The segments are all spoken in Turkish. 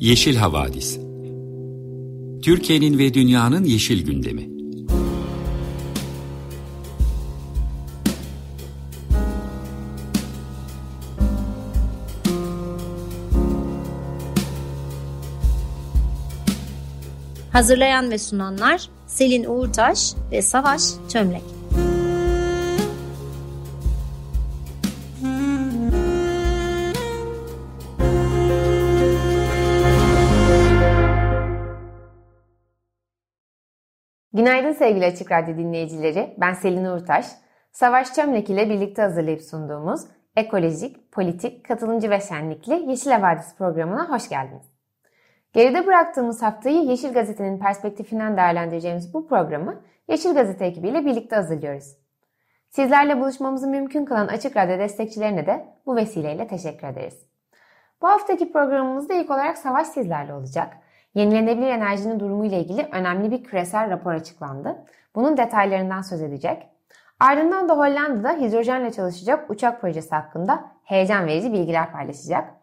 Yeşil Havadis Türkiye'nin ve dünyanın yeşil gündemi. Hazırlayan ve sunanlar Selin Uğurtaş ve Savaş Çömlek. Günaydın sevgili Açık Radyo dinleyicileri. Ben Selin Uğurtaş. Savaş Çömlek ile birlikte hazırlayıp sunduğumuz ekolojik, politik, katılımcı ve şenlikli Yeşil Havadis programına hoş geldiniz. Geride bıraktığımız haftayı Yeşil Gazete'nin perspektifinden değerlendireceğimiz bu programı Yeşil Gazete ekibiyle birlikte hazırlıyoruz. Sizlerle buluşmamızı mümkün kılan Açık Radyo destekçilerine de bu vesileyle teşekkür ederiz. Bu haftaki programımızda ilk olarak Savaş sizlerle olacak. Yenilenebilir enerjinin durumu ile ilgili önemli bir küresel rapor açıklandı. Bunun detaylarından söz edecek. Ardından da Hollanda'da hidrojenle çalışacak uçak projesi hakkında heyecan verici bilgiler paylaşacak.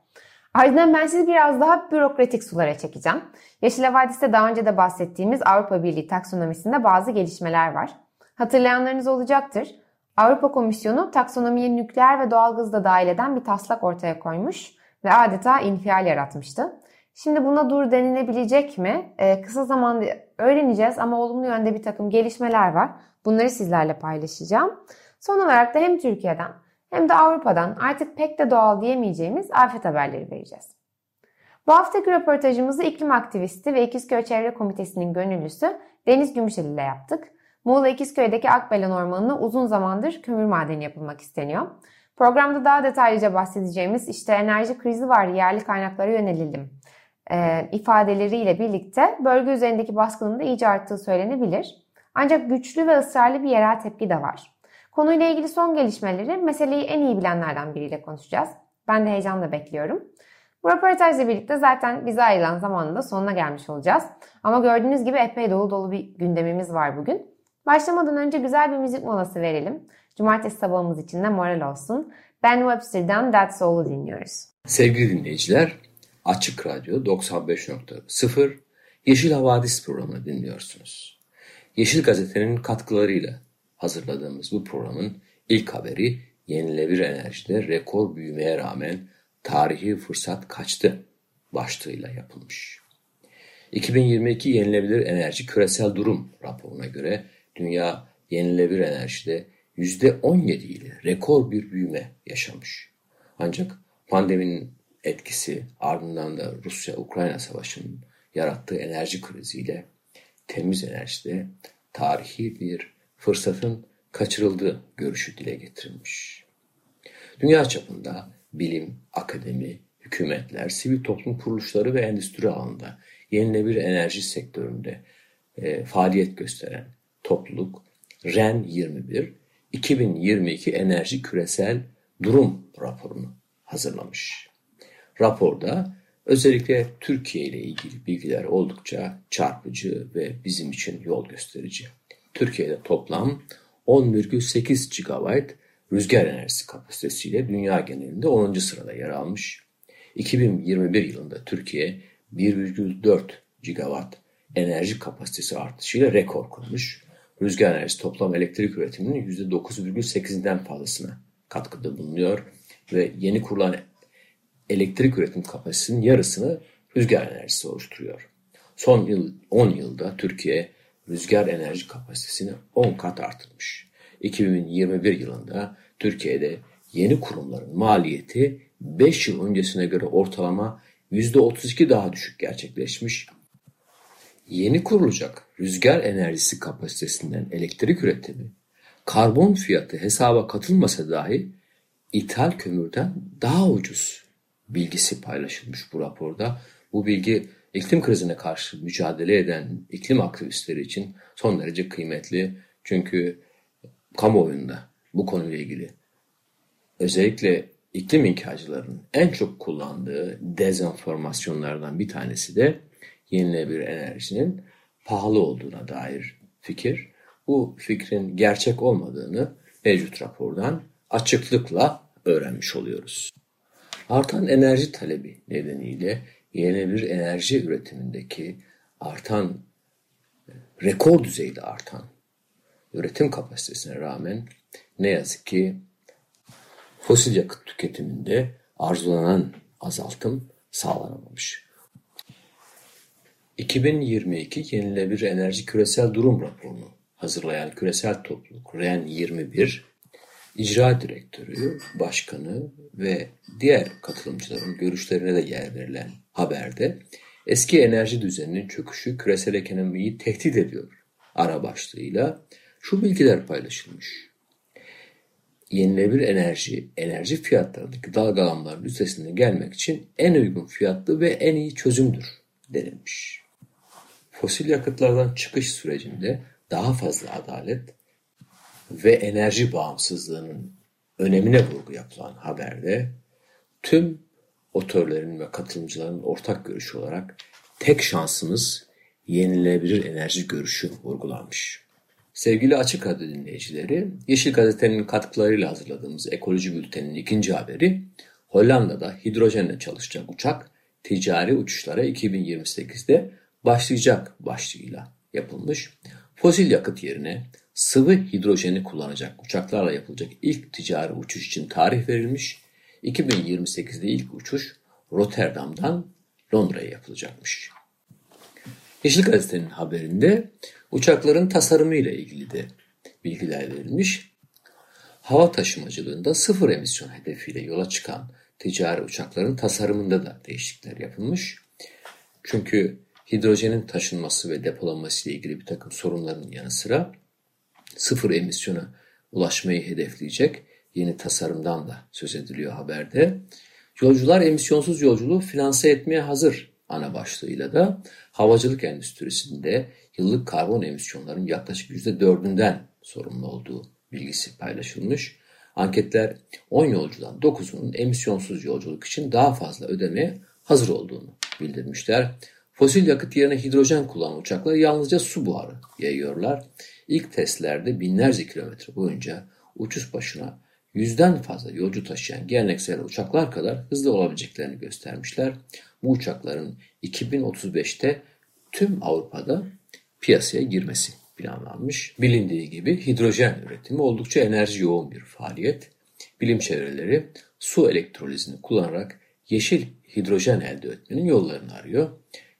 Ardından ben sizi biraz daha bürokratik sulara çekeceğim. Yeşil Havadis'te daha önce de bahsettiğimiz Avrupa Birliği taksonomisinde bazı gelişmeler var. Hatırlayanlarınız olacaktır. Avrupa Komisyonu taksonomiye nükleer ve doğalgazı da dahil eden bir taslak ortaya koymuş ve adeta infial yaratmıştı. Şimdi buna dur denilebilecek mi? Ee, kısa zamanda öğreneceğiz ama olumlu yönde bir takım gelişmeler var. Bunları sizlerle paylaşacağım. Son olarak da hem Türkiye'den hem de Avrupa'dan artık pek de doğal diyemeyeceğimiz afet haberleri vereceğiz. Bu haftaki röportajımızı iklim aktivisti ve İkizköy Çevre Komitesi'nin gönüllüsü Deniz Gümüşeli ile yaptık. Muğla İkizköy'deki Akbelen Ormanı'na uzun zamandır kömür madeni yapılmak isteniyor. Programda daha detaylıca bahsedeceğimiz işte enerji krizi var, yerli kaynaklara yönelelim e, ifadeleriyle birlikte bölge üzerindeki baskının da iyice arttığı söylenebilir. Ancak güçlü ve ısrarlı bir yerel tepki de var. Konuyla ilgili son gelişmeleri meseleyi en iyi bilenlerden biriyle konuşacağız. Ben de heyecanla bekliyorum. Bu röportajla birlikte zaten bize ayrılan zamanın da sonuna gelmiş olacağız. Ama gördüğünüz gibi epey dolu dolu bir gündemimiz var bugün. Başlamadan önce güzel bir müzik molası verelim. Cumartesi sabahımız için de moral olsun. Ben Webster'dan That's All'u dinliyoruz. Sevgili dinleyiciler, Açık Radyo 95.0 Yeşil Havadis programını dinliyorsunuz. Yeşil Gazete'nin katkılarıyla hazırladığımız bu programın ilk haberi yenilebilir enerjide rekor büyümeye rağmen tarihi fırsat kaçtı başlığıyla yapılmış. 2022 Yenilebilir Enerji Küresel Durum raporuna göre dünya yenilebilir enerjide %17 ile rekor bir büyüme yaşamış. Ancak pandeminin etkisi ardından da Rusya-Ukrayna savaşının yarattığı enerji kriziyle temiz enerjide tarihi bir fırsatın kaçırıldığı görüşü dile getirilmiş. Dünya çapında bilim, akademi, hükümetler, sivil toplum kuruluşları ve endüstri alanında yenilenebilir enerji sektöründe e, faaliyet gösteren topluluk REN 21 2022 Enerji Küresel Durum raporunu hazırlamış. Raporda özellikle Türkiye ile ilgili bilgiler oldukça çarpıcı ve bizim için yol gösterici. Türkiye'de toplam 10,8 GB rüzgar enerjisi kapasitesiyle dünya genelinde 10. sırada yer almış. 2021 yılında Türkiye 1,4 gigawatt enerji kapasitesi artışıyla rekor kurmuş. Rüzgar enerjisi toplam elektrik üretiminin %9,8'den fazlasına katkıda bulunuyor ve yeni kurulan elektrik üretim kapasitesinin yarısını rüzgar enerjisi oluşturuyor. Son yıl, 10 yılda Türkiye rüzgar enerji kapasitesini 10 kat artırmış. 2021 yılında Türkiye'de yeni kurumların maliyeti 5 yıl öncesine göre ortalama %32 daha düşük gerçekleşmiş. Yeni kurulacak rüzgar enerjisi kapasitesinden elektrik üretimi karbon fiyatı hesaba katılmasa dahi ithal kömürden daha ucuz bilgisi paylaşılmış bu raporda. Bu bilgi iklim krizine karşı mücadele eden iklim aktivistleri için son derece kıymetli. Çünkü kamuoyunda bu konuyla ilgili özellikle iklim inkarcılarının en çok kullandığı dezenformasyonlardan bir tanesi de yenilenebilir enerjinin pahalı olduğuna dair fikir. Bu fikrin gerçek olmadığını mevcut rapordan açıklıkla öğrenmiş oluyoruz. Artan enerji talebi nedeniyle yenilenebilir enerji üretimindeki artan, rekor düzeyde artan üretim kapasitesine rağmen ne yazık ki fosil yakıt tüketiminde arzulanan azaltım sağlanamamış. 2022 Yenilenebilir Enerji Küresel Durum Raporu'nu hazırlayan küresel topluluk REN 21 icra direktörü, başkanı ve diğer katılımcıların görüşlerine de yer verilen haberde eski enerji düzeninin çöküşü küresel ekonomiyi tehdit ediyor ara başlığıyla şu bilgiler paylaşılmış. Yenilenebilir enerji, enerji fiyatlarındaki dalgalanmaların üstesinden gelmek için en uygun fiyatlı ve en iyi çözümdür denilmiş. Fosil yakıtlardan çıkış sürecinde daha fazla adalet ve enerji bağımsızlığının önemine vurgu yapılan haberde tüm otörlerin ve katılımcıların ortak görüşü olarak tek şansımız yenilenebilir enerji görüşü vurgulanmış. Sevgili Açık Radyo dinleyicileri, Yeşil Gazete'nin katkılarıyla hazırladığımız Ekoloji Bülteni'nin ikinci haberi, Hollanda'da hidrojenle çalışacak uçak ticari uçuşlara 2028'de başlayacak başlığıyla yapılmış. Fosil yakıt yerine sıvı hidrojeni kullanacak uçaklarla yapılacak ilk ticari uçuş için tarih verilmiş. 2028'de ilk uçuş Rotterdam'dan Londra'ya yapılacakmış. Yeşil Gazete'nin haberinde uçakların tasarımı ile ilgili de bilgiler verilmiş. Hava taşımacılığında sıfır emisyon hedefiyle yola çıkan ticari uçakların tasarımında da değişiklikler yapılmış. Çünkü hidrojenin taşınması ve depolanması ile ilgili bir takım sorunların yanı sıra sıfır emisyona ulaşmayı hedefleyecek yeni tasarımdan da söz ediliyor haberde. Yolcular emisyonsuz yolculuğu finanse etmeye hazır ana başlığıyla da havacılık endüstrisinde yıllık karbon emisyonlarının yaklaşık %4'ünden sorumlu olduğu bilgisi paylaşılmış. Anketler 10 yolcudan 9'unun emisyonsuz yolculuk için daha fazla ödemeye hazır olduğunu bildirmişler. Fosil yakıt yerine hidrojen kullanan uçaklar yalnızca su buharı yayıyorlar. İlk testlerde binlerce kilometre boyunca uçuş başına yüzden fazla yolcu taşıyan geleneksel uçaklar kadar hızlı olabileceklerini göstermişler. Bu uçakların 2035'te tüm Avrupa'da piyasaya girmesi planlanmış. Bilindiği gibi hidrojen üretimi oldukça enerji yoğun bir faaliyet. Bilim çevreleri su elektrolizini kullanarak yeşil hidrojen elde etmenin yollarını arıyor.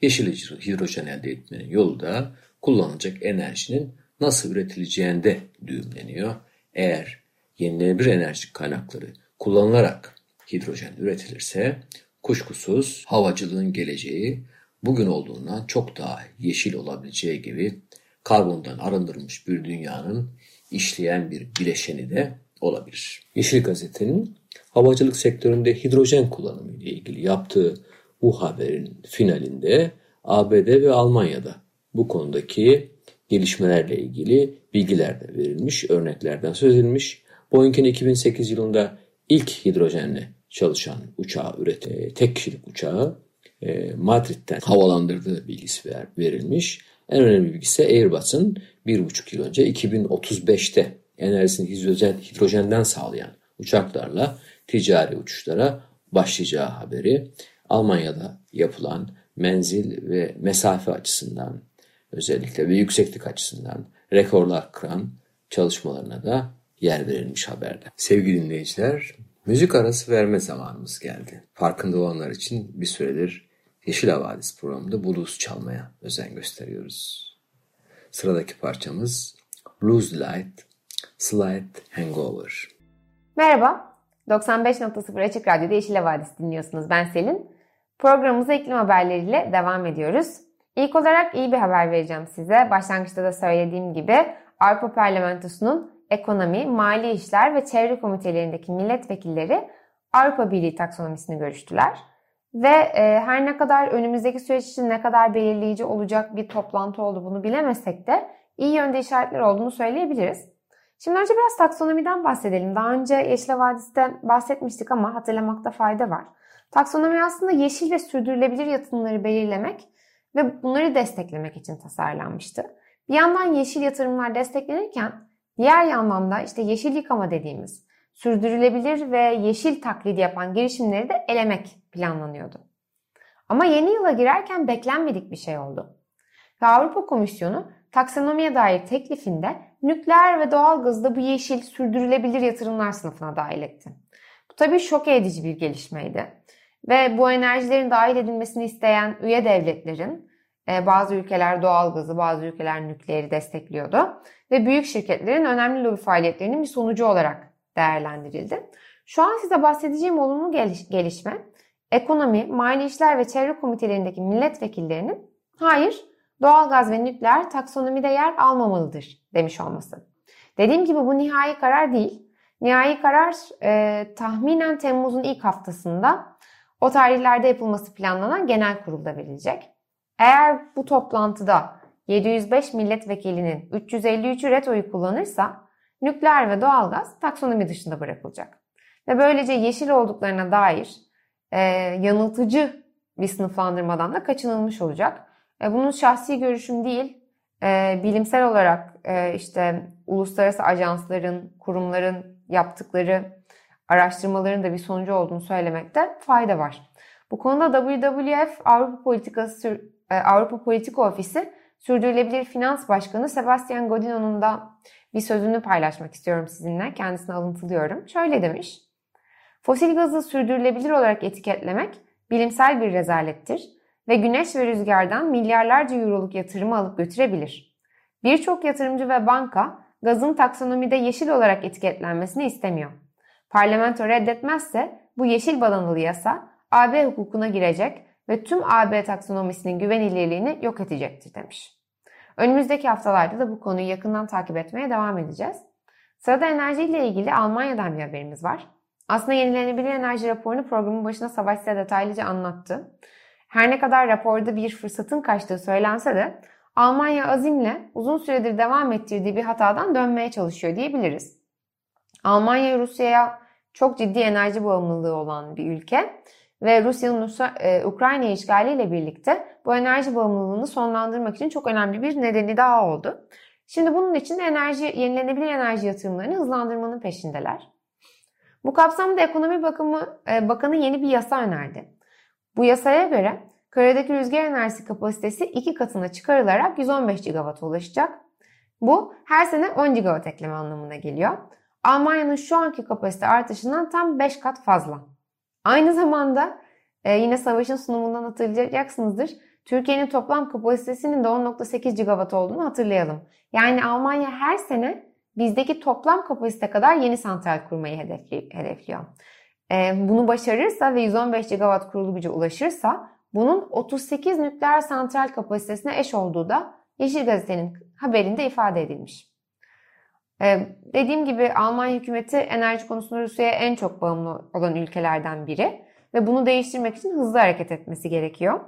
Yeşil hidrojen elde etmenin yolu da kullanılacak enerjinin nasıl üretileceğinde düğümleniyor. Eğer yenilenebilir enerji kaynakları kullanılarak hidrojen üretilirse kuşkusuz havacılığın geleceği bugün olduğundan çok daha yeşil olabileceği gibi karbondan arındırılmış bir dünyanın işleyen bir bileşeni de olabilir. Yeşil Gazete'nin havacılık sektöründe hidrojen kullanımı ile ilgili yaptığı bu haberin finalinde ABD ve Almanya'da bu konudaki gelişmelerle ilgili bilgiler de verilmiş, örneklerden söz edilmiş. Boeing'in 2008 yılında ilk hidrojenle çalışan uçağı üretti. Tek kişilik uçağı e, Madrid'den havalandırdığı bilgisi ver, verilmiş. En önemli bilgisi Airbus'un 1,5 yıl önce 2035'te enerjisini hidrojen, hidrojenden sağlayan uçaklarla ticari uçuşlara başlayacağı haberi. Almanya'da yapılan menzil ve mesafe açısından özellikle ve yükseklik açısından rekorlar kıran çalışmalarına da yer verilmiş haberde. Sevgili dinleyiciler, müzik arası verme zamanımız geldi. Farkında olanlar için bir süredir Yeşil Havadis programında blues çalmaya özen gösteriyoruz. Sıradaki parçamız Blues Light Slight Hangover. Merhaba, 95.0 Açık Radyo'da Yeşil Havadis dinliyorsunuz. Ben Selin. Programımıza iklim haberleriyle devam ediyoruz. İlk olarak iyi bir haber vereceğim size. Başlangıçta da söylediğim gibi Avrupa Parlamentosu'nun ekonomi, mali işler ve çevre komitelerindeki milletvekilleri Avrupa Birliği taksonomisini görüştüler. Ve e, her ne kadar önümüzdeki süreç için ne kadar belirleyici olacak bir toplantı oldu bunu bilemesek de iyi yönde işaretler olduğunu söyleyebiliriz. Şimdi önce biraz taksonomiden bahsedelim. Daha önce Yeşil Vadisi'den bahsetmiştik ama hatırlamakta fayda var. Taksonomi aslında yeşil ve sürdürülebilir yatırımları belirlemek ve bunları desteklemek için tasarlanmıştı. Bir yandan yeşil yatırımlar desteklenirken diğer yandan da işte yeşil yıkama dediğimiz sürdürülebilir ve yeşil taklidi yapan girişimleri de elemek planlanıyordu. Ama yeni yıla girerken beklenmedik bir şey oldu. Ve Avrupa Komisyonu taksonomiye dair teklifinde nükleer ve doğal gazı bu yeşil sürdürülebilir yatırımlar sınıfına dahil etti. Bu tabii şok edici bir gelişmeydi. Ve bu enerjilerin dahil edilmesini isteyen üye devletlerin e, bazı ülkeler doğal gazı, bazı ülkeler nükleeri destekliyordu. Ve büyük şirketlerin önemli lobi faaliyetlerinin bir sonucu olarak değerlendirildi. Şu an size bahsedeceğim olumlu gelişme ekonomi, mali işler ve çevre komitelerindeki milletvekillerinin hayır doğalgaz ve nükleer taksonomide yer almamalıdır demiş olması. Dediğim gibi bu nihai karar değil. Nihai karar e, tahminen Temmuz'un ilk haftasında o tarihlerde yapılması planlanan genel kurulda verilecek. Eğer bu toplantıda 705 milletvekilinin 353 ret oyu kullanırsa nükleer ve doğalgaz taksonomi dışında bırakılacak. Ve böylece yeşil olduklarına dair e, yanıltıcı bir sınıflandırmadan da kaçınılmış olacak. E, bunun şahsi görüşüm değil, e, bilimsel olarak e, işte uluslararası ajansların, kurumların yaptıkları araştırmaların da bir sonucu olduğunu söylemekte fayda var. Bu konuda WWF Avrupa Politikası e, Avrupa Politika Ofisi Sürdürülebilir Finans Başkanı Sebastian Godino'nun da bir sözünü paylaşmak istiyorum sizinle. Kendisini alıntılıyorum. Şöyle demiş. Fosil gazı sürdürülebilir olarak etiketlemek bilimsel bir rezalettir ve güneş ve rüzgardan milyarlarca euroluk yatırımı alıp götürebilir. Birçok yatırımcı ve banka gazın taksonomide yeşil olarak etiketlenmesini istemiyor. Parlamento reddetmezse bu yeşil badanalı yasa AB hukukuna girecek ve tüm AB taksonomisinin güvenilirliğini yok edecektir demiş. Önümüzdeki haftalarda da bu konuyu yakından takip etmeye devam edeceğiz. Sırada enerji ile ilgili Almanya'dan bir haberimiz var. Aslında yenilenebilir enerji raporunu programın başına Savaş size detaylıca anlattı. Her ne kadar raporda bir fırsatın kaçtığı söylense de Almanya azimle uzun süredir devam ettirdiği bir hatadan dönmeye çalışıyor diyebiliriz. Almanya Rusya'ya çok ciddi enerji bağımlılığı olan bir ülke ve Rusya'nın e, Ukrayna işgaliyle birlikte bu enerji bağımlılığını sonlandırmak için çok önemli bir nedeni daha oldu. Şimdi bunun için enerji yenilenebilir enerji yatırımlarını hızlandırmanın peşindeler. Bu kapsamda Ekonomi Bakımı, e, Bakanı yeni bir yasa önerdi. Bu yasaya göre karadaki rüzgar enerjisi kapasitesi iki katına çıkarılarak 115 GW'a ulaşacak. Bu her sene 10 GW ekleme anlamına geliyor. Almanya'nın şu anki kapasite artışından tam 5 kat fazla. Aynı zamanda e, yine savaşın sunumundan hatırlayacaksınızdır. Türkiye'nin toplam kapasitesinin de 10.8 GW olduğunu hatırlayalım. Yani Almanya her sene bizdeki toplam kapasite kadar yeni santral kurmayı hedefliyor. E, bunu başarırsa ve 115 GW kurulu güce ulaşırsa bunun 38 nükleer santral kapasitesine eş olduğu da Yeşil Gazete'nin haberinde ifade edilmiş. Ee, dediğim gibi Almanya hükümeti enerji konusunda Rusya'ya en çok bağımlı olan ülkelerden biri ve bunu değiştirmek için hızlı hareket etmesi gerekiyor.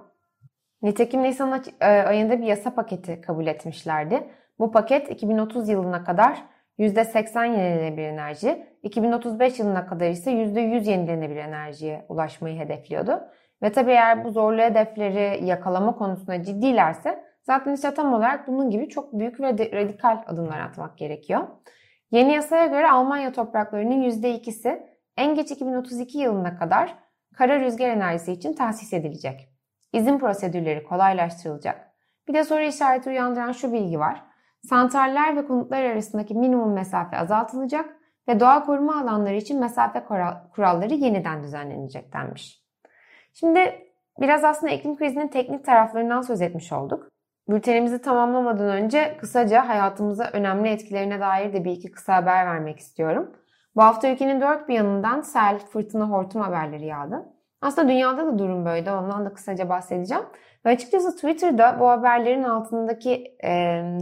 Nitekim Nisan e, ayında bir yasa paketi kabul etmişlerdi. Bu paket 2030 yılına kadar %80 yenilenebilir enerji, 2035 yılına kadar ise %100 yenilenebilir enerjiye ulaşmayı hedefliyordu. Ve tabii eğer bu zorlu hedefleri yakalama konusunda ciddilerse zaten işte tam olarak bunun gibi çok büyük ve radikal adımlar atmak gerekiyor. Yeni yasaya göre Almanya topraklarının %2'si en geç 2032 yılına kadar kara rüzgar enerjisi için tahsis edilecek. İzin prosedürleri kolaylaştırılacak. Bir de soru işareti uyandıran şu bilgi var. Santraller ve konutlar arasındaki minimum mesafe azaltılacak ve doğa koruma alanları için mesafe kuralları yeniden düzenlenecek denmiş. Şimdi biraz aslında iklim krizinin teknik taraflarından söz etmiş olduk. Bültenimizi tamamlamadan önce kısaca hayatımıza önemli etkilerine dair de bir iki kısa haber vermek istiyorum. Bu hafta ülkenin dört bir yanından sel, fırtına, hortum haberleri yağdı. Aslında dünyada da durum böyle. Ondan da kısaca bahsedeceğim. Ve açıkçası Twitter'da bu haberlerin altındaki e,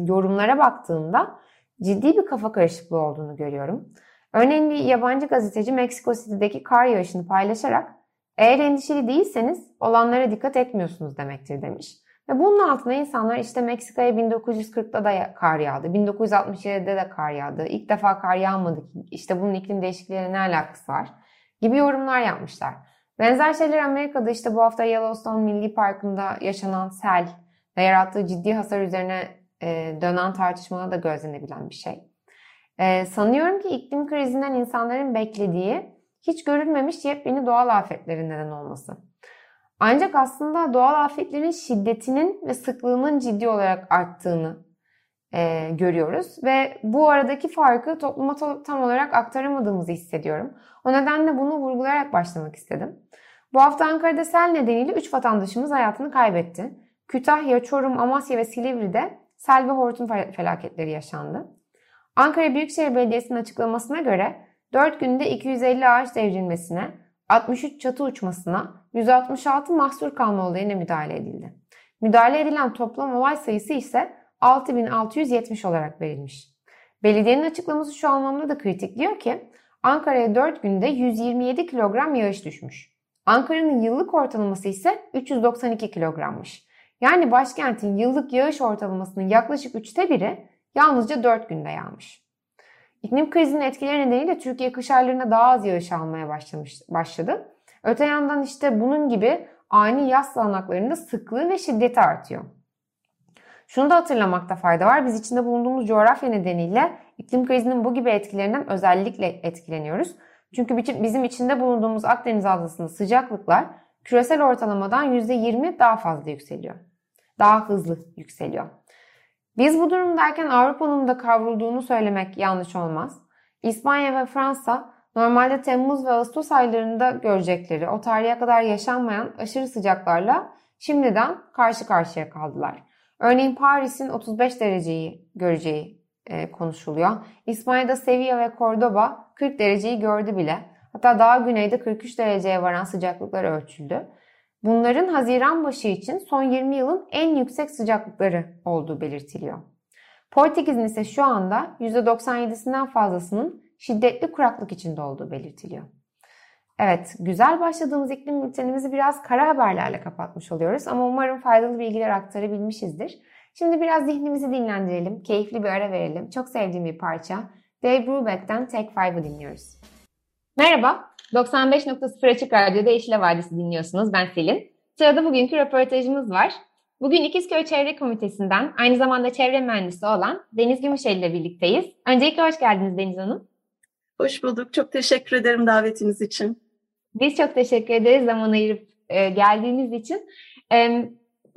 yorumlara baktığımda ciddi bir kafa karışıklığı olduğunu görüyorum. Örneğin bir yabancı gazeteci Meksiko City'deki kar yağışını paylaşarak eğer endişeli değilseniz olanlara dikkat etmiyorsunuz demektir demiş. Ve bunun altında insanlar işte Meksika'ya 1940'da da kar yağdı, 1967'de de kar yağdı, ilk defa kar yağmadı, işte bunun iklim değişikliğiyle ne alakası var gibi yorumlar yapmışlar. Benzer şeyler Amerika'da işte bu hafta Yellowstone Milli Parkı'nda yaşanan sel ve yarattığı ciddi hasar üzerine e, dönen tartışmada da gözlenebilen bir şey. E, sanıyorum ki iklim krizinden insanların beklediği hiç görülmemiş yepyeni doğal afetlerin neden olması. Ancak aslında doğal afetlerin şiddetinin ve sıklığının ciddi olarak arttığını e, görüyoruz ve bu aradaki farkı topluma tam olarak aktaramadığımızı hissediyorum. O nedenle bunu vurgulayarak başlamak istedim. Bu hafta Ankara'da sel nedeniyle 3 vatandaşımız hayatını kaybetti. Kütahya, Çorum, Amasya ve Silivri'de sel ve hortum felaketleri yaşandı. Ankara Büyükşehir Belediyesi'nin açıklamasına göre 4 günde 250 ağaç devrilmesine, 63 çatı uçmasına, 166 mahsur kalma olayına müdahale edildi. Müdahale edilen toplam olay sayısı ise 6670 olarak verilmiş. Belediyenin açıklaması şu anlamda da kritik. Diyor ki Ankara'ya 4 günde 127 kilogram yağış düşmüş. Ankara'nın yıllık ortalaması ise 392 kilogrammış. Yani başkentin yıllık yağış ortalamasının yaklaşık üçte biri yalnızca 4 günde yağmış. İklim krizinin etkileri nedeniyle Türkiye kış aylarında daha az yağış almaya başlamış, başladı. Öte yandan işte bunun gibi ani yaz sağanaklarında sıklığı ve şiddeti artıyor. Şunu da hatırlamakta fayda var. Biz içinde bulunduğumuz coğrafya nedeniyle iklim krizinin bu gibi etkilerinden özellikle etkileniyoruz. Çünkü bizim içinde bulunduğumuz Akdeniz adasında sıcaklıklar küresel ortalamadan %20 daha fazla yükseliyor. Daha hızlı yükseliyor. Biz bu durumdayken Avrupa'nın da kavrulduğunu söylemek yanlış olmaz. İspanya ve Fransa normalde Temmuz ve Ağustos aylarında görecekleri o tarihe kadar yaşanmayan aşırı sıcaklarla şimdiden karşı karşıya kaldılar. Örneğin Paris'in 35 dereceyi göreceği e, konuşuluyor. İspanya'da Sevilla ve Cordoba 40 dereceyi gördü bile. Hatta daha güneyde 43 dereceye varan sıcaklıklar ölçüldü. Bunların Haziran başı için son 20 yılın en yüksek sıcaklıkları olduğu belirtiliyor. Portekiz'in ise şu anda %97'sinden fazlasının şiddetli kuraklık içinde olduğu belirtiliyor. Evet, güzel başladığımız iklim bültenimizi biraz kara haberlerle kapatmış oluyoruz ama umarım faydalı bilgiler aktarabilmişizdir. Şimdi biraz zihnimizi dinlendirelim, keyifli bir ara verelim. Çok sevdiğim bir parça. Dave Brubeck'ten Take Five'ı dinliyoruz. Merhaba, 95.0 Açık Radyo'da Yeşile Vadisi dinliyorsunuz. Ben Selin. Sırada bugünkü röportajımız var. Bugün İkizköy Çevre Komitesi'nden aynı zamanda çevre mühendisi olan Deniz Gümüşel ile birlikteyiz. Öncelikle hoş geldiniz Deniz Hanım. Hoş bulduk. Çok teşekkür ederim davetiniz için. Biz çok teşekkür ederiz zaman ayırıp e, geldiğiniz için. E,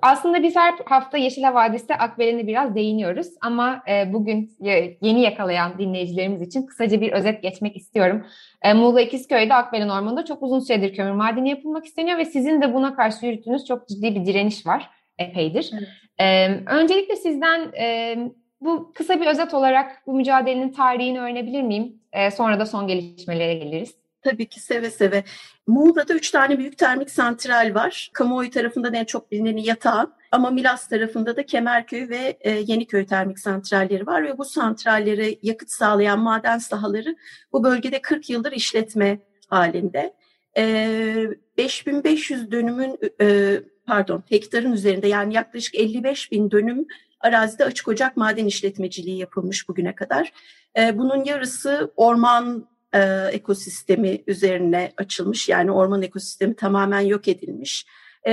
aslında biz her hafta Yeşil Vadisi Akbelen'e biraz değiniyoruz ama e, bugün yeni yakalayan dinleyicilerimiz için kısaca bir özet geçmek istiyorum. E, Muğla İkizköy'de Akbelen Ormanı'nda çok uzun süredir kömür madeni yapılmak isteniyor ve sizin de buna karşı yürüttüğünüz çok ciddi bir direniş var epeydir. Evet. E, öncelikle sizden e, bu kısa bir özet olarak bu mücadelenin tarihini öğrenebilir miyim? E, sonra da son gelişmelere geliriz. Tabii ki seve seve. Muğla'da üç tane büyük termik santral var. Kamuoyu tarafından en çok bilineni Yatağan ama Milas tarafında da Kemerköy ve e, Yeniköy termik santralleri var ve bu santrallere yakıt sağlayan maden sahaları bu bölgede 40 yıldır işletme halinde. E, 5500 dönümün e, pardon hektarın üzerinde yani yaklaşık 55 bin dönüm arazide açık ocak maden işletmeciliği yapılmış bugüne kadar. E, bunun yarısı orman e, ekosistemi üzerine açılmış. Yani orman ekosistemi tamamen yok edilmiş. E,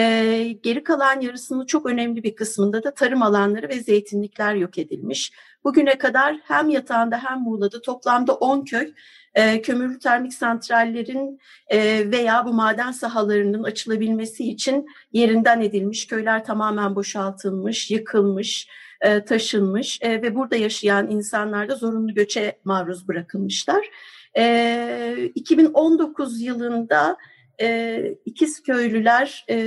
geri kalan yarısının çok önemli bir kısmında da tarım alanları ve zeytinlikler yok edilmiş. Bugüne kadar hem yatağında hem Muğla'da toplamda 10 köy e, kömürlü termik santrallerin e, veya bu maden sahalarının açılabilmesi için yerinden edilmiş. Köyler tamamen boşaltılmış, yıkılmış, e, taşınmış e, ve burada yaşayan insanlar da zorunlu göçe maruz bırakılmışlar. E, 2019 yılında e, İkizköylüler e,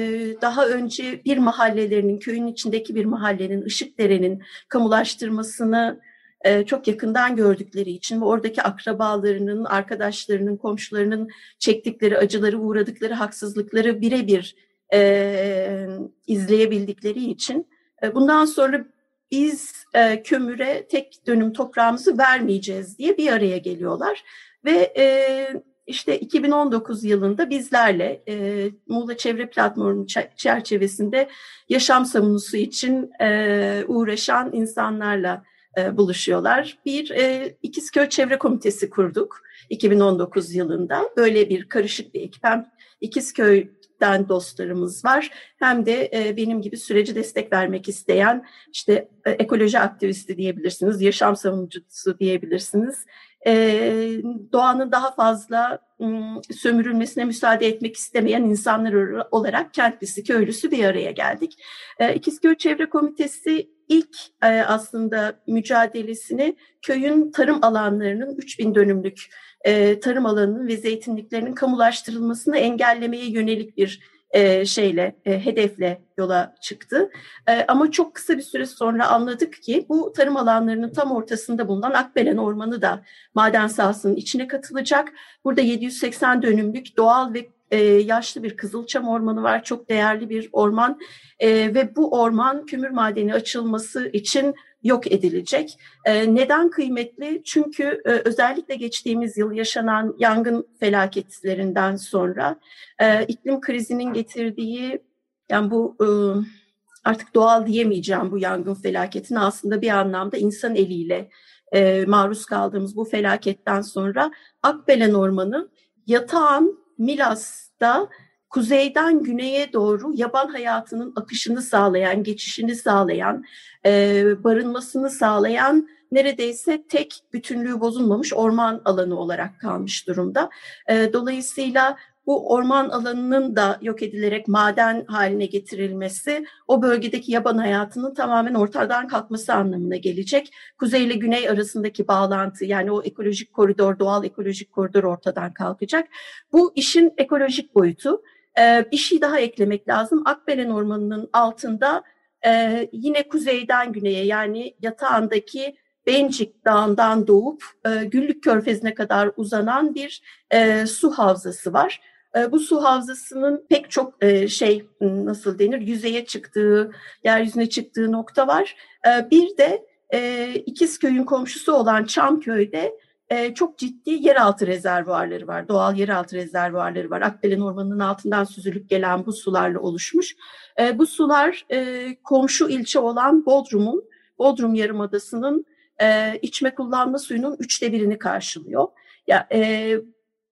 daha önce bir mahallelerinin, köyün içindeki bir mahallenin, Işıkdere'nin kamulaştırmasını e, çok yakından gördükleri için ve oradaki akrabalarının, arkadaşlarının, komşularının çektikleri acıları, uğradıkları haksızlıkları birebir e, izleyebildikleri için e, bundan sonra biz e, kömüre tek dönüm toprağımızı vermeyeceğiz diye bir araya geliyorlar. Ve e, işte 2019 yılında bizlerle e, Muğla Çevre Platformu çerçevesinde yaşam savunusu için e, uğraşan insanlarla e, buluşuyorlar. Bir e, İkizköy Çevre Komitesi kurduk 2019 yılında. Böyle bir karışık bir ekip hem İkizköy den dostlarımız var. Hem de e, benim gibi süreci destek vermek isteyen işte e, ekoloji aktivisti diyebilirsiniz, yaşam savunucusu diyebilirsiniz. Doğanın daha fazla sömürülmesine müsaade etmek istemeyen insanlar olarak kentlisi, köylüsü bir araya geldik. E, İkizköy Çevre Komitesi ilk aslında mücadelesini köyün tarım alanlarının 3000 dönümlük tarım alanının ve zeytinliklerinin kamulaştırılmasını engellemeye yönelik bir e, şeyle, e, hedefle yola çıktı. E, ama çok kısa bir süre sonra anladık ki bu tarım alanlarının tam ortasında bulunan Akbelen Ormanı da maden sahasının içine katılacak. Burada 780 dönümlük doğal ve e, yaşlı bir kızılçam ormanı var. Çok değerli bir orman e, ve bu orman kömür madeni açılması için yok edilecek. E, neden kıymetli? Çünkü e, özellikle geçtiğimiz yıl yaşanan yangın felaketlerinden sonra e, iklim krizinin getirdiği yani bu e, artık doğal diyemeyeceğim bu yangın felaketini aslında bir anlamda insan eliyle maruz kaldığımız bu felaketten sonra Akbelen Ormanı yatağın Milas'ta kuzeyden güneye doğru yaban hayatının akışını sağlayan, geçişini sağlayan, e, barınmasını sağlayan neredeyse tek bütünlüğü bozulmamış orman alanı olarak kalmış durumda. E, dolayısıyla bu orman alanının da yok edilerek maden haline getirilmesi o bölgedeki yaban hayatının tamamen ortadan kalkması anlamına gelecek. Kuzey ile güney arasındaki bağlantı yani o ekolojik koridor, doğal ekolojik koridor ortadan kalkacak. Bu işin ekolojik boyutu. Ee, bir şey daha eklemek lazım. Akbelen Ormanı'nın altında e, yine kuzeyden güneye yani yatağındaki Bencik Dağı'ndan doğup e, Güllük Körfezi'ne kadar uzanan bir e, su havzası var. E, bu su havzasının pek çok e, şey nasıl denir yüzeye çıktığı, yeryüzüne çıktığı nokta var. E, bir de e, İkizköy'ün komşusu olan Çamköy'de e, çok ciddi yeraltı rezervuarları var. Doğal yeraltı rezervuarları var. Akbelen Ormanı'nın altından süzülüp gelen bu sularla oluşmuş. E, bu sular e, komşu ilçe olan Bodrum'un, Bodrum Yarımadası'nın e, içme kullanma suyunun üçte birini karşılıyor. Ya e,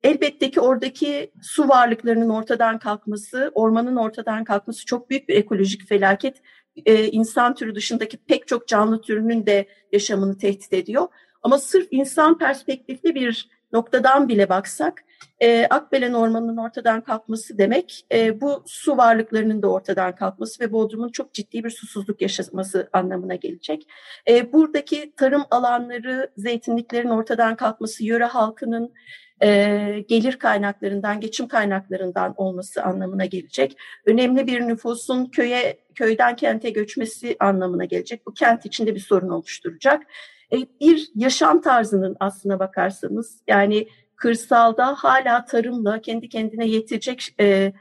Elbette ki oradaki su varlıklarının ortadan kalkması, ormanın ortadan kalkması çok büyük bir ekolojik felaket. Ee, insan türü dışındaki pek çok canlı türünün de yaşamını tehdit ediyor. Ama sırf insan perspektifli bir noktadan bile baksak, e, Akbelen Ormanı'nın ortadan kalkması demek, e, bu su varlıklarının da ortadan kalkması ve Bodrum'un çok ciddi bir susuzluk yaşaması anlamına gelecek. E, buradaki tarım alanları, zeytinliklerin ortadan kalkması, yöre halkının e, gelir kaynaklarından, geçim kaynaklarından olması anlamına gelecek. Önemli bir nüfusun köye köyden kente göçmesi anlamına gelecek. Bu kent içinde bir sorun oluşturacak. E, bir yaşam tarzının aslına bakarsanız yani kırsalda hala tarımla kendi kendine yetecek e,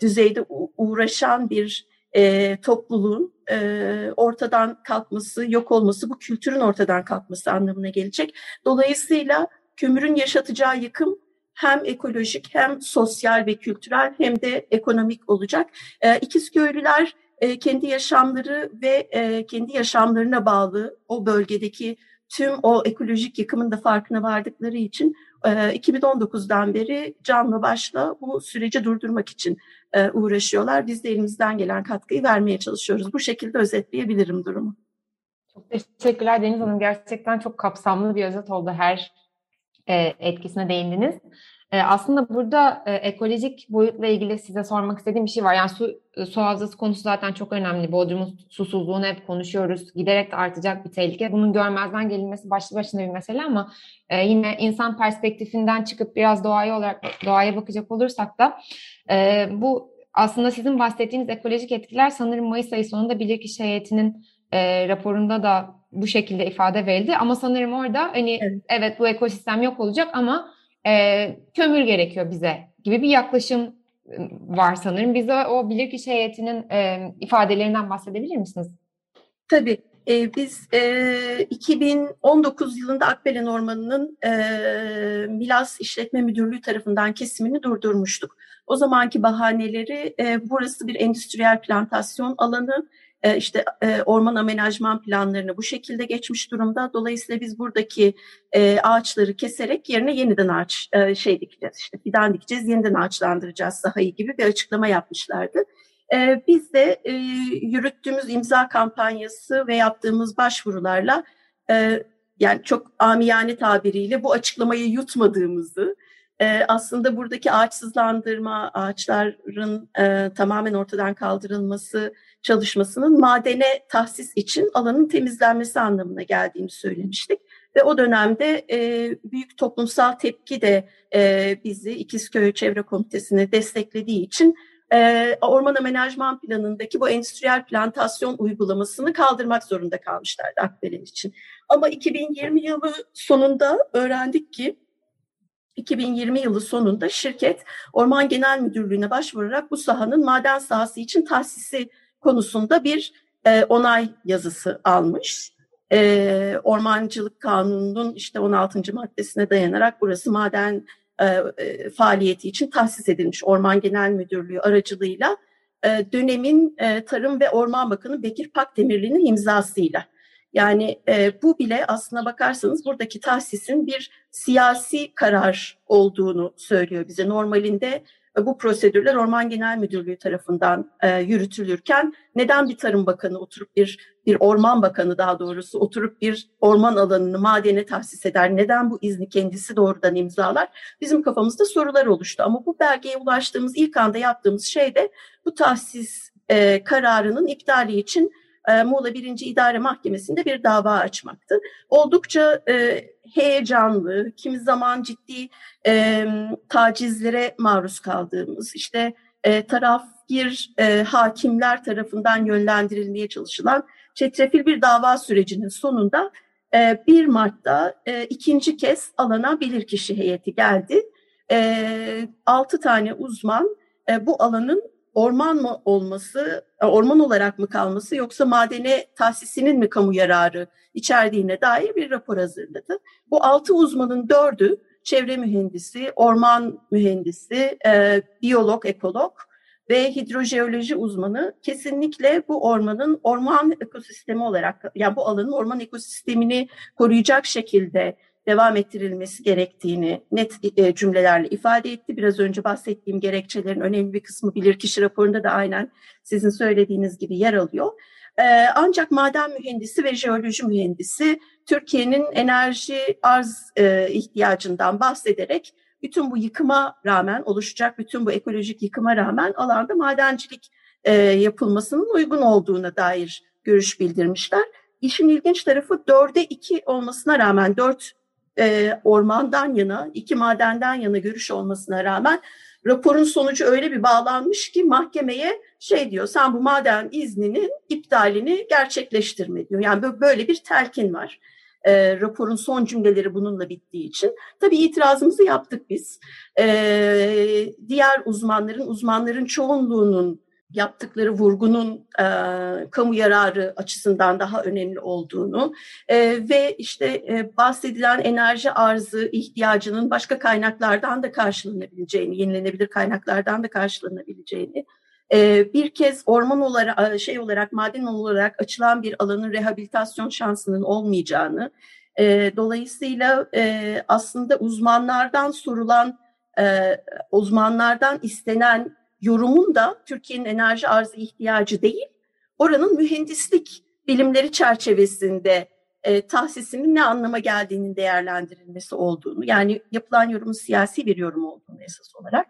düzeyde uğraşan bir e, topluluğun e, ortadan kalkması, yok olması, bu kültürün ortadan kalkması anlamına gelecek. Dolayısıyla kömürün yaşatacağı yıkım hem ekolojik hem sosyal ve kültürel hem de ekonomik olacak. E, İkizköylüler e, kendi yaşamları ve e, kendi yaşamlarına bağlı o bölgedeki tüm o ekolojik yıkımın da farkına vardıkları için e, 2019'dan beri canlı başla bu süreci durdurmak için e, uğraşıyorlar. Biz de elimizden gelen katkıyı vermeye çalışıyoruz. Bu şekilde özetleyebilirim durumu. Çok teşekkürler Deniz Hanım. Gerçekten çok kapsamlı bir özet oldu her e, etkisine değindiniz. E, aslında burada e, ekolojik boyutla ilgili size sormak istediğim bir şey var. Yani su, su havzası konusu zaten çok önemli. Bodrum'un susuzluğunu hep konuşuyoruz. Giderek de artacak bir tehlike. Bunun görmezden gelinmesi başlı başına bir mesele ama yine insan perspektifinden çıkıp biraz doğaya olarak doğaya bakacak olursak da bu aslında sizin bahsettiğiniz ekolojik etkiler sanırım Mayıs ayı sonunda bilirkişi heyetinin raporunda da bu şekilde ifade verildi. Ama sanırım orada hani evet, evet bu ekosistem yok olacak ama e, kömür gerekiyor bize gibi bir yaklaşım var sanırım. Bize o bilirkişi heyetinin e, ifadelerinden bahsedebilir misiniz? Tabii. E, biz e, 2019 yılında Akbelen Ormanı'nın e, Milas İşletme Müdürlüğü tarafından kesimini durdurmuştuk. O zamanki bahaneleri e, burası bir endüstriyel plantasyon alanı, e, işte e, orman amenajman planlarını bu şekilde geçmiş durumda. Dolayısıyla biz buradaki e, ağaçları keserek yerine yeniden ağaç e, şey dikeceğiz işte fidan dikeceğiz yeniden ağaçlandıracağız sahayı gibi bir açıklama yapmışlardı. Biz de yürüttüğümüz imza kampanyası ve yaptığımız başvurularla yani çok amiyane tabiriyle bu açıklamayı yutmadığımızı e, aslında buradaki ağaçsızlandırma, ağaçların e, tamamen ortadan kaldırılması çalışmasının madene tahsis için alanın temizlenmesi anlamına geldiğini söylemiştik. Ve o dönemde e, büyük toplumsal tepki de e, bizi İkizköy Çevre Komitesi'ne desteklediği için e, orman amenajman planındaki bu endüstriyel plantasyon uygulamasını kaldırmak zorunda kalmışlardı Akbelen için. Ama 2020 yılı sonunda öğrendik ki 2020 yılı sonunda şirket Orman Genel Müdürlüğü'ne başvurarak bu sahanın maden sahası için tahsisi konusunda bir e, onay yazısı almış. E, Ormancılık Kanunu'nun işte 16. maddesine dayanarak burası maden e, e, faaliyeti için tahsis edilmiş Orman Genel Müdürlüğü aracılığıyla e, dönemin e, Tarım ve Orman Bakanı Bekir Pakdemirli'nin imzasıyla. Yani e, bu bile aslına bakarsanız buradaki tahsisin bir siyasi karar olduğunu söylüyor bize. Normalinde e, bu prosedürler Orman Genel Müdürlüğü tarafından e, yürütülürken neden bir Tarım Bakanı oturup bir bir Orman Bakanı daha doğrusu oturup bir orman alanını madene tahsis eder? Neden bu izni kendisi doğrudan imzalar? Bizim kafamızda sorular oluştu ama bu belgeye ulaştığımız ilk anda yaptığımız şey de bu tahsis e, kararının iptali için e, Muğla 1. İdare Mahkemesi'nde bir dava açmaktı. Oldukça e, heyecanlı, kimi zaman ciddi e, tacizlere maruz kaldığımız, işte e, tarafgir e, hakimler tarafından yönlendirilmeye çalışılan çetrefil bir dava sürecinin sonunda e, 1 Mart'ta e, ikinci kez alana bilirkişi heyeti geldi. E, 6 tane uzman e, bu alanın orman mı olması, e, orman olarak mı kalması yoksa madene tahsisinin mi kamu yararı içerdiğine dair bir rapor hazırladı. Bu altı uzmanın dördü çevre mühendisi, orman mühendisi, e, biyolog, ekolog ve hidrojeoloji uzmanı kesinlikle bu ormanın orman ekosistemi olarak yani bu alanın orman ekosistemini koruyacak şekilde devam ettirilmesi gerektiğini net e, cümlelerle ifade etti. Biraz önce bahsettiğim gerekçelerin önemli bir kısmı bilirkişi raporunda da aynen sizin söylediğiniz gibi yer alıyor. E, ancak maden mühendisi ve jeoloji mühendisi Türkiye'nin enerji arz e, ihtiyacından bahsederek bütün bu yıkıma rağmen oluşacak bütün bu ekolojik yıkıma rağmen alanda madencilik yapılmasının uygun olduğuna dair görüş bildirmişler. İşin ilginç tarafı dörde iki olmasına rağmen dört e, ormandan yana, iki madenden yana görüş olmasına rağmen raporun sonucu öyle bir bağlanmış ki mahkemeye şey diyor sen bu maden izninin iptalini gerçekleştirme diyor. Yani böyle bir telkin var. E, raporun son cümleleri bununla bittiği için. Tabii itirazımızı yaptık biz. E, diğer uzmanların, uzmanların çoğunluğunun yaptıkları vurgunun e, kamu yararı açısından daha önemli olduğunu e, ve işte e, bahsedilen enerji arzı ihtiyacının başka kaynaklardan da karşılanabileceğini, yenilenebilir kaynaklardan da karşılanabileceğini, e, bir kez orman olarak şey olarak maden olarak açılan bir alanın rehabilitasyon şansının olmayacağını, e, dolayısıyla e, aslında uzmanlardan sorulan e, uzmanlardan istenen yorumun da Türkiye'nin enerji arzı ihtiyacı değil, oranın mühendislik bilimleri çerçevesinde e, tahsisinin ne anlama geldiğinin değerlendirilmesi olduğunu, yani yapılan yorumun siyasi bir yorum olduğunu esas olarak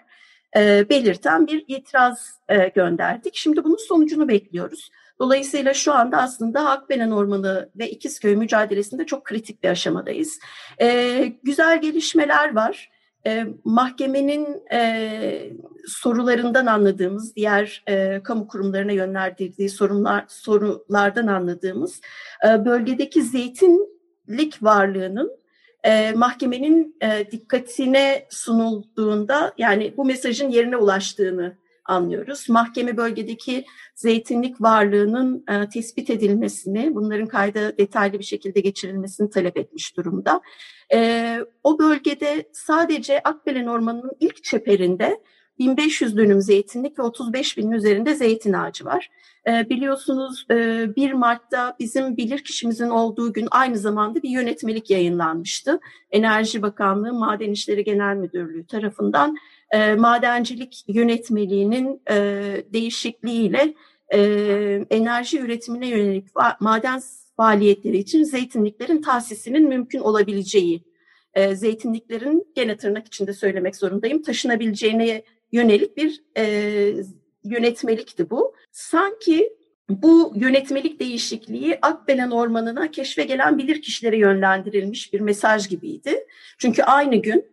e, belirten bir itiraz e, gönderdik. Şimdi bunun sonucunu bekliyoruz. Dolayısıyla şu anda aslında Akbelen Ormanı ve İkizköy mücadelesinde çok kritik bir aşamadayız. E, güzel gelişmeler var e, mahkemenin e, sorularından anladığımız, diğer e, kamu kurumlarına yönlendirdiği sorunlar sorulardan anladığımız e, bölgedeki zeytinlik varlığının e, mahkemenin e, dikkatine sunulduğunda yani bu mesajın yerine ulaştığını anlıyoruz. Mahkeme bölgedeki zeytinlik varlığının e, tespit edilmesini, bunların kayda detaylı bir şekilde geçirilmesini talep etmiş durumda. E, o bölgede sadece Akbelen Ormanı'nın ilk çeperinde 1500 dönüm zeytinlik ve 35 binin üzerinde zeytin ağacı var. E, biliyorsunuz e, 1 Mart'ta bizim bilirkişimizin olduğu gün aynı zamanda bir yönetmelik yayınlanmıştı. Enerji Bakanlığı Maden İşleri Genel Müdürlüğü tarafından e, madencilik yönetmeliğinin e, değişikliğiyle e, enerji üretimine yönelik maden faaliyetleri için zeytinliklerin tahsisinin mümkün olabileceği, e, zeytinliklerin gene tırnak içinde söylemek zorundayım, taşınabileceğine yönelik bir e, yönetmelikti bu. Sanki bu yönetmelik değişikliği Akbelen Ormanı'na keşfe gelen bilirkişilere yönlendirilmiş bir mesaj gibiydi. Çünkü aynı gün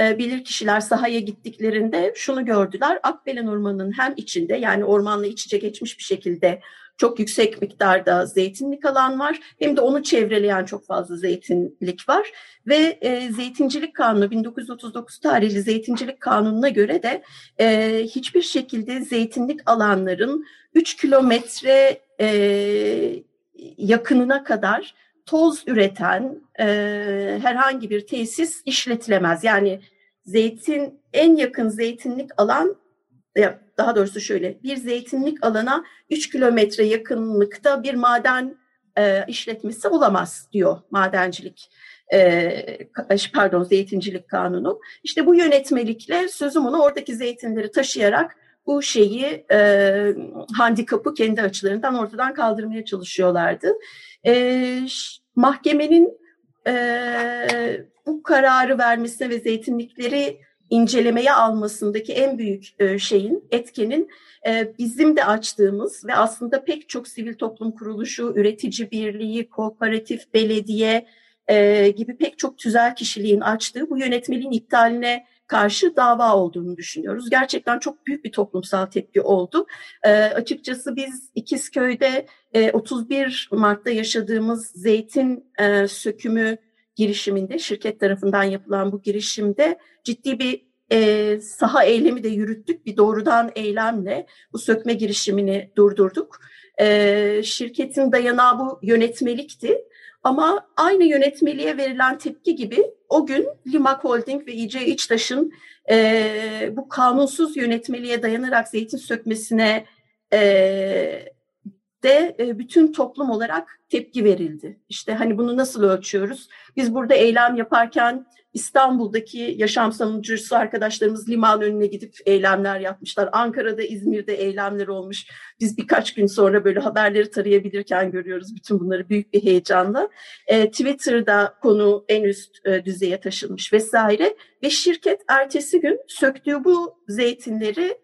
e, bilirkişiler sahaya gittiklerinde şunu gördüler. Akbelen Ormanı'nın hem içinde yani ormanla iç içe geçmiş bir şekilde çok yüksek miktarda zeytinlik alan var. Hem de onu çevreleyen çok fazla zeytinlik var. Ve e, Zeytincilik Kanunu 1939 tarihli Zeytincilik Kanunu'na göre de e, hiçbir şekilde zeytinlik alanların 3 kilometre e, yakınına kadar toz üreten e, herhangi bir tesis işletilemez. Yani zeytin en yakın zeytinlik alan daha doğrusu şöyle bir zeytinlik alana 3 kilometre yakınlıkta bir maden e, işletmesi olamaz diyor madencilik e, pardon zeytincilik kanunu. İşte bu yönetmelikle sözüm onu oradaki zeytinleri taşıyarak bu şeyi e, handikapı kendi açılarından ortadan kaldırmaya çalışıyorlardı. E, mahkemenin e, bu kararı vermesine ve zeytinlikleri incelemeye almasındaki en büyük şeyin, etkenin bizim de açtığımız ve aslında pek çok sivil toplum kuruluşu, üretici birliği, kooperatif, belediye gibi pek çok tüzel kişiliğin açtığı bu yönetmeliğin iptaline karşı dava olduğunu düşünüyoruz. Gerçekten çok büyük bir toplumsal tepki oldu. E, açıkçası biz İkizköy'de e, 31 Mart'ta yaşadığımız zeytin e, sökümü girişiminde, şirket tarafından yapılan bu girişimde ciddi bir e, saha eylemi de yürüttük. Bir doğrudan eylemle bu sökme girişimini durdurduk. E, şirketin dayanağı bu yönetmelikti. Ama aynı yönetmeliğe verilen tepki gibi o gün Limak Holding ve İC İçtaş'ın e, bu kanunsuz yönetmeliğe dayanarak zeytin sökmesine e, de e, bütün toplum olarak tepki verildi. İşte hani bunu nasıl ölçüyoruz? Biz burada eylem yaparken İstanbul'daki yaşam savunucusu arkadaşlarımız liman önüne gidip eylemler yapmışlar. Ankara'da, İzmir'de eylemler olmuş. Biz birkaç gün sonra böyle haberleri tarayabilirken görüyoruz bütün bunları büyük bir heyecanla. E, Twitter'da konu en üst e, düzeye taşınmış vesaire ve şirket ertesi gün söktüğü bu zeytinleri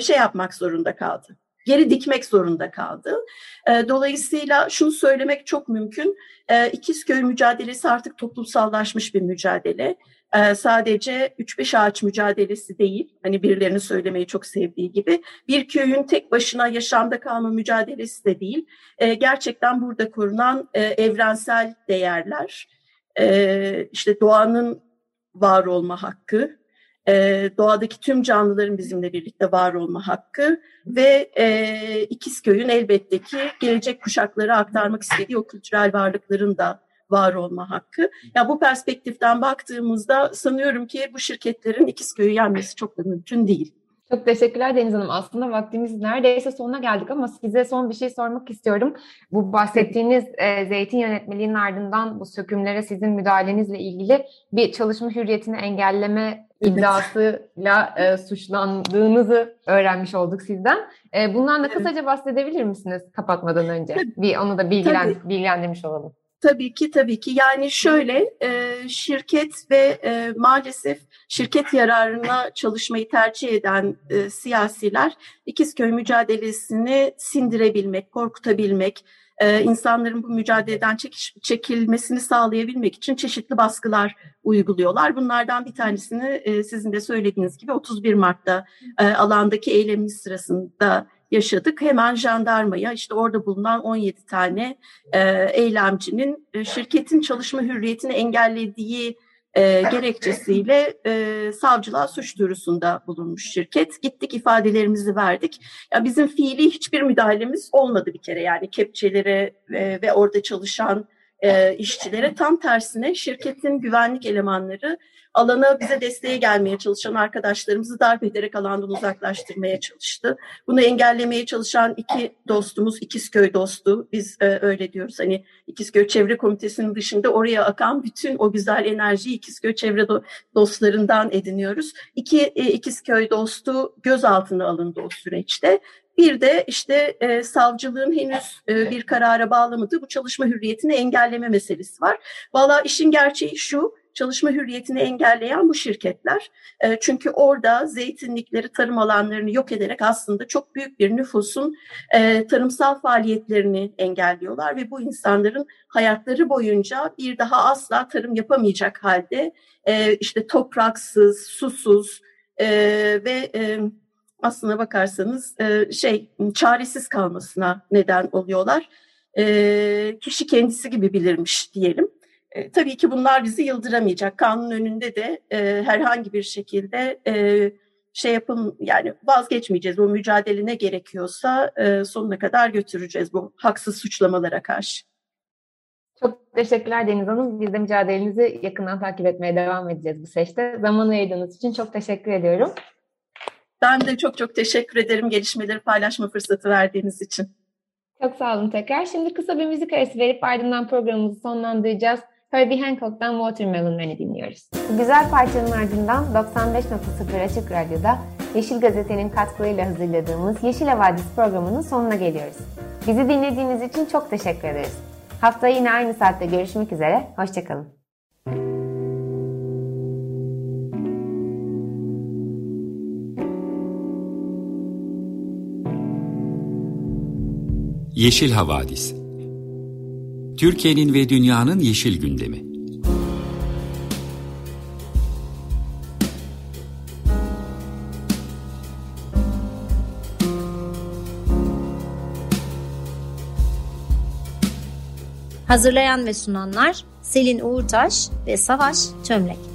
şey yapmak zorunda kaldı geri dikmek zorunda kaldı. E, dolayısıyla şunu söylemek çok mümkün. E, İkizköy mücadelesi artık toplumsallaşmış bir mücadele. E, sadece 3-5 ağaç mücadelesi değil, hani birilerinin söylemeyi çok sevdiği gibi, bir köyün tek başına yaşamda kalma mücadelesi de değil. gerçekten burada korunan evrensel değerler, işte doğanın var olma hakkı, e, doğadaki tüm canlıların bizimle birlikte var olma hakkı ve e, İkizköy'ün elbette ki gelecek kuşaklara aktarmak istediği o kültürel varlıkların da var olma hakkı. Ya yani bu perspektiften baktığımızda sanıyorum ki bu şirketlerin İkizköy'ü yenmesi çok da mümkün değil. Çok teşekkürler Deniz Hanım. Aslında vaktimiz neredeyse sonuna geldik ama size son bir şey sormak istiyorum. Bu bahsettiğiniz e, zeytin yönetmeliğinin ardından bu sökümlere sizin müdahalenizle ilgili bir çalışma hürriyetini engelleme iddiasıyla e, suçlandığınızı öğrenmiş olduk sizden. E, bundan da kısaca bahsedebilir misiniz kapatmadan önce? Bir onu da bilgilen, bilgilendirmiş olalım. Tabii ki tabii ki yani şöyle e, şirket ve e, maalesef şirket yararına çalışmayı tercih eden e, siyasiler İkizköy mücadelesini sindirebilmek, korkutabilmek, e, insanların bu mücadeleden çekiş, çekilmesini sağlayabilmek için çeşitli baskılar uyguluyorlar. Bunlardan bir tanesini sizin de söylediğiniz gibi 31 Mart'ta alandaki eylemimiz sırasında yaşadık. Hemen jandarmaya işte orada bulunan 17 tane e, eylemcinin e, şirketin çalışma hürriyetini engellediği e, gerekçesiyle e, savcılığa suç duyurusunda bulunmuş şirket. Gittik ifadelerimizi verdik. Ya bizim fiili hiçbir müdahalemiz olmadı bir kere yani kepçelere e, ve orada çalışan e, işçilere. Tam tersine şirketin güvenlik elemanları alana bize desteğe gelmeye çalışan arkadaşlarımızı darp ederek alandan uzaklaştırmaya çalıştı. Bunu engellemeye çalışan iki dostumuz, İkizköy dostu, biz e, öyle diyoruz. Hani İkizköy Çevre Komitesi'nin dışında oraya akan bütün o güzel enerjiyi İkizköy Çevre do- dostlarından ediniyoruz. İki e, İkizköy dostu gözaltına alındı o süreçte. Bir de işte e, savcılığın henüz e, bir karara bağlamadığı bu çalışma hürriyetini engelleme meselesi var. Valla işin gerçeği şu, çalışma hürriyetini engelleyen bu şirketler. E, çünkü orada zeytinlikleri, tarım alanlarını yok ederek aslında çok büyük bir nüfusun e, tarımsal faaliyetlerini engelliyorlar ve bu insanların hayatları boyunca bir daha asla tarım yapamayacak halde e, işte topraksız, susuz ve e, aslına bakarsanız şey çaresiz kalmasına neden oluyorlar. Kişi kendisi gibi bilirmiş diyelim. E, tabii ki bunlar bizi yıldıramayacak. Kanun önünde de e, herhangi bir şekilde e, şey yapın yani vazgeçmeyeceğiz. Bu mücadele ne gerekiyorsa e, sonuna kadar götüreceğiz bu haksız suçlamalara karşı. Çok teşekkürler Deniz Hanım. Biz de mücadelenizi yakından takip etmeye devam edeceğiz bu seçte. Zaman ayırdığınız için çok teşekkür ediyorum. Ben de çok çok teşekkür ederim gelişmeleri paylaşma fırsatı verdiğiniz için. Çok sağ olun tekrar. Şimdi kısa bir müzik arası verip ardından programımızı sonlandıracağız. Herbie Hancock'tan Watermelon Man'i dinliyoruz. Bu güzel parçanın ardından 95.0 Açık Radyo'da Yeşil Gazete'nin katkılarıyla hazırladığımız Yeşil Havadis programının sonuna geliyoruz. Bizi dinlediğiniz için çok teşekkür ederiz. Haftaya yine aynı saatte görüşmek üzere. Hoşçakalın. Yeşil Havadis Türkiye'nin ve dünyanın yeşil gündemi. Hazırlayan ve sunanlar Selin Uğurtaş ve Savaş Çömlek.